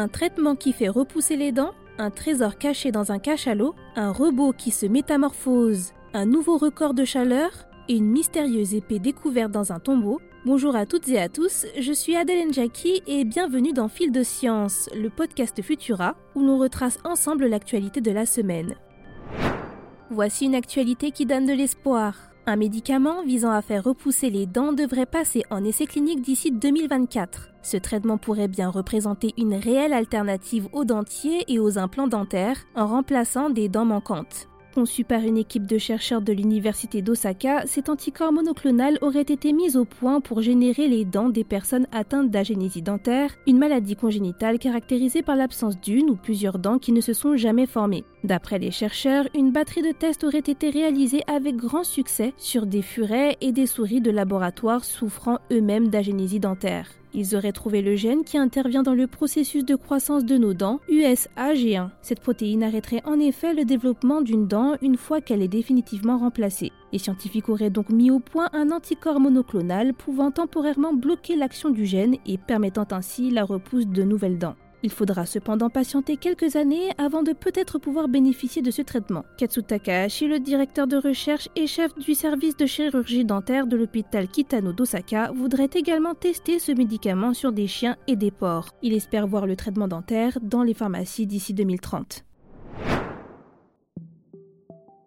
Un traitement qui fait repousser les dents, un trésor caché dans un cachalot, un robot qui se métamorphose, un nouveau record de chaleur et une mystérieuse épée découverte dans un tombeau. Bonjour à toutes et à tous, je suis Adèle Jackie et bienvenue dans Fil de Science, le podcast Futura où l'on retrace ensemble l'actualité de la semaine. Voici une actualité qui donne de l'espoir. Un médicament visant à faire repousser les dents devrait passer en essai clinique d'ici 2024. Ce traitement pourrait bien représenter une réelle alternative aux dentiers et aux implants dentaires en remplaçant des dents manquantes. Conçu par une équipe de chercheurs de l'université d'Osaka, cet anticorps monoclonal aurait été mis au point pour générer les dents des personnes atteintes d'agénésie dentaire, une maladie congénitale caractérisée par l'absence d'une ou plusieurs dents qui ne se sont jamais formées. D'après les chercheurs, une batterie de tests aurait été réalisée avec grand succès sur des furets et des souris de laboratoire souffrant eux-mêmes d'agénésie dentaire. Ils auraient trouvé le gène qui intervient dans le processus de croissance de nos dents, USAG1. Cette protéine arrêterait en effet le développement d'une dent une fois qu'elle est définitivement remplacée. Les scientifiques auraient donc mis au point un anticorps monoclonal pouvant temporairement bloquer l'action du gène et permettant ainsi la repousse de nouvelles dents. Il faudra cependant patienter quelques années avant de peut-être pouvoir bénéficier de ce traitement. Katsu Takahashi, le directeur de recherche et chef du service de chirurgie dentaire de l'hôpital Kitano d'Osaka, voudrait également tester ce médicament sur des chiens et des porcs. Il espère voir le traitement dentaire dans les pharmacies d'ici 2030.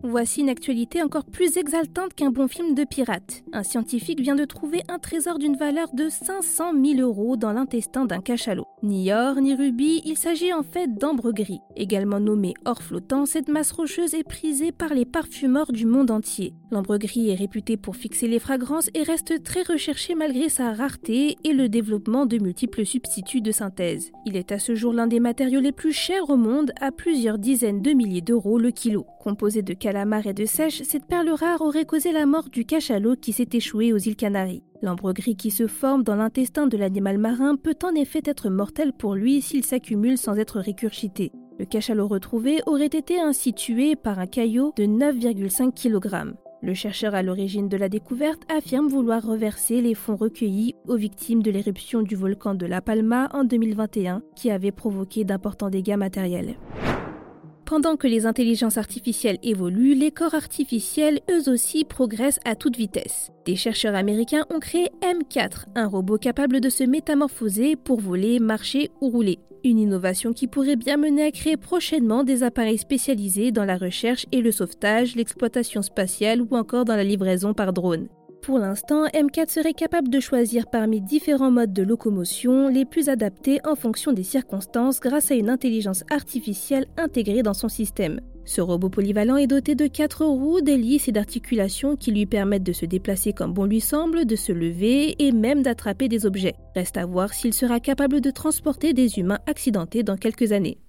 Voici une actualité encore plus exaltante qu'un bon film de pirate. Un scientifique vient de trouver un trésor d'une valeur de 500 000 euros dans l'intestin d'un cachalot. Ni or, ni rubis, il s'agit en fait d'ambre gris. Également nommé or flottant, cette masse rocheuse est prisée par les parfumeurs du monde entier. L'ambre gris est réputé pour fixer les fragrances et reste très recherché malgré sa rareté et le développement de multiples substituts de synthèse. Il est à ce jour l'un des matériaux les plus chers au monde, à plusieurs dizaines de milliers d'euros le kilo. Composé de calamar et de sèche, cette perle rare aurait causé la mort du cachalot qui s'est échoué aux îles Canaries. L'ambre gris qui se forme dans l'intestin de l'animal marin peut en effet être mortel pour lui s'il s'accumule sans être récurgité. Le cachalot retrouvé aurait été ainsi tué par un caillot de 9,5 kg. Le chercheur à l'origine de la découverte affirme vouloir reverser les fonds recueillis aux victimes de l'éruption du volcan de La Palma en 2021 qui avait provoqué d'importants dégâts matériels. Pendant que les intelligences artificielles évoluent, les corps artificiels eux aussi progressent à toute vitesse. Des chercheurs américains ont créé M4, un robot capable de se métamorphoser pour voler, marcher ou rouler. Une innovation qui pourrait bien mener à créer prochainement des appareils spécialisés dans la recherche et le sauvetage, l'exploitation spatiale ou encore dans la livraison par drone. Pour l'instant, M4 serait capable de choisir parmi différents modes de locomotion les plus adaptés en fonction des circonstances grâce à une intelligence artificielle intégrée dans son système. Ce robot polyvalent est doté de quatre roues, d'hélices et d'articulations qui lui permettent de se déplacer comme bon lui semble, de se lever et même d'attraper des objets. Reste à voir s'il sera capable de transporter des humains accidentés dans quelques années.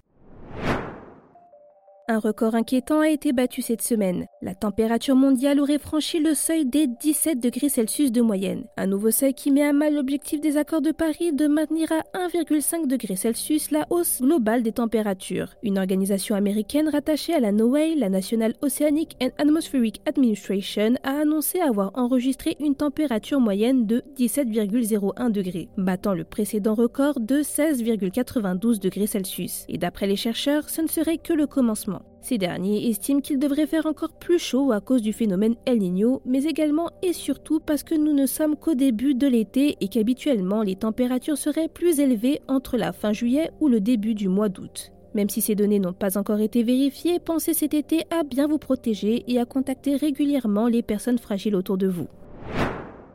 Un record inquiétant a été battu cette semaine. La température mondiale aurait franchi le seuil des 17 degrés Celsius de moyenne. Un nouveau seuil qui met à mal l'objectif des accords de Paris de maintenir à 1,5 degré Celsius la hausse globale des températures. Une organisation américaine rattachée à la NOAA, la National Oceanic and Atmospheric Administration, a annoncé avoir enregistré une température moyenne de 17,01 degrés, battant le précédent record de 16,92 degrés Celsius. Et d'après les chercheurs, ce ne serait que le commencement. Ces derniers estiment qu'il devrait faire encore plus chaud à cause du phénomène El Niño, mais également et surtout parce que nous ne sommes qu'au début de l'été et qu'habituellement les températures seraient plus élevées entre la fin juillet ou le début du mois d'août. Même si ces données n'ont pas encore été vérifiées, pensez cet été à bien vous protéger et à contacter régulièrement les personnes fragiles autour de vous.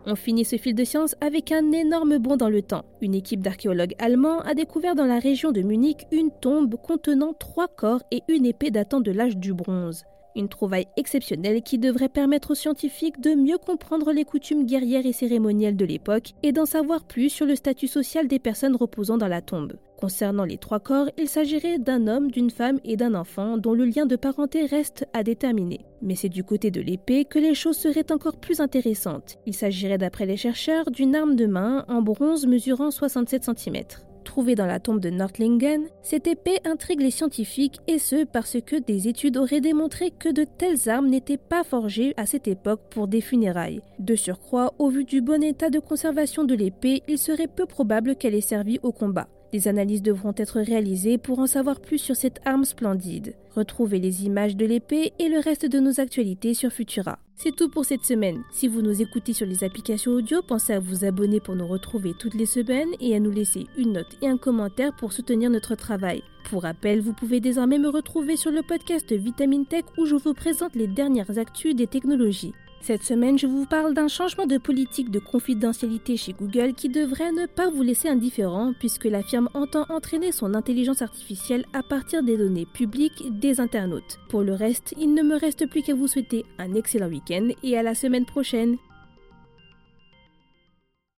On finit ce fil de science avec un énorme bond dans le temps. Une équipe d'archéologues allemands a découvert dans la région de Munich une tombe contenant trois corps et une épée datant de l'âge du bronze. Une trouvaille exceptionnelle qui devrait permettre aux scientifiques de mieux comprendre les coutumes guerrières et cérémonielles de l'époque et d'en savoir plus sur le statut social des personnes reposant dans la tombe. Concernant les trois corps, il s'agirait d'un homme, d'une femme et d'un enfant dont le lien de parenté reste à déterminer. Mais c'est du côté de l'épée que les choses seraient encore plus intéressantes. Il s'agirait d'après les chercheurs d'une arme de main en bronze mesurant 67 cm. Trouvée dans la tombe de Nordlingen, cette épée intrigue les scientifiques et ce parce que des études auraient démontré que de telles armes n'étaient pas forgées à cette époque pour des funérailles. De surcroît, au vu du bon état de conservation de l'épée, il serait peu probable qu'elle ait servi au combat. Des analyses devront être réalisées pour en savoir plus sur cette arme splendide. Retrouvez les images de l'épée et le reste de nos actualités sur Futura. C'est tout pour cette semaine. Si vous nous écoutez sur les applications audio, pensez à vous abonner pour nous retrouver toutes les semaines et à nous laisser une note et un commentaire pour soutenir notre travail. Pour rappel, vous pouvez désormais me retrouver sur le podcast Vitamine Tech où je vous présente les dernières actus des technologies. Cette semaine, je vous parle d'un changement de politique de confidentialité chez Google qui devrait ne pas vous laisser indifférent puisque la firme entend entraîner son intelligence artificielle à partir des données publiques des internautes. Pour le reste, il ne me reste plus qu'à vous souhaiter un excellent week-end et à la semaine prochaine.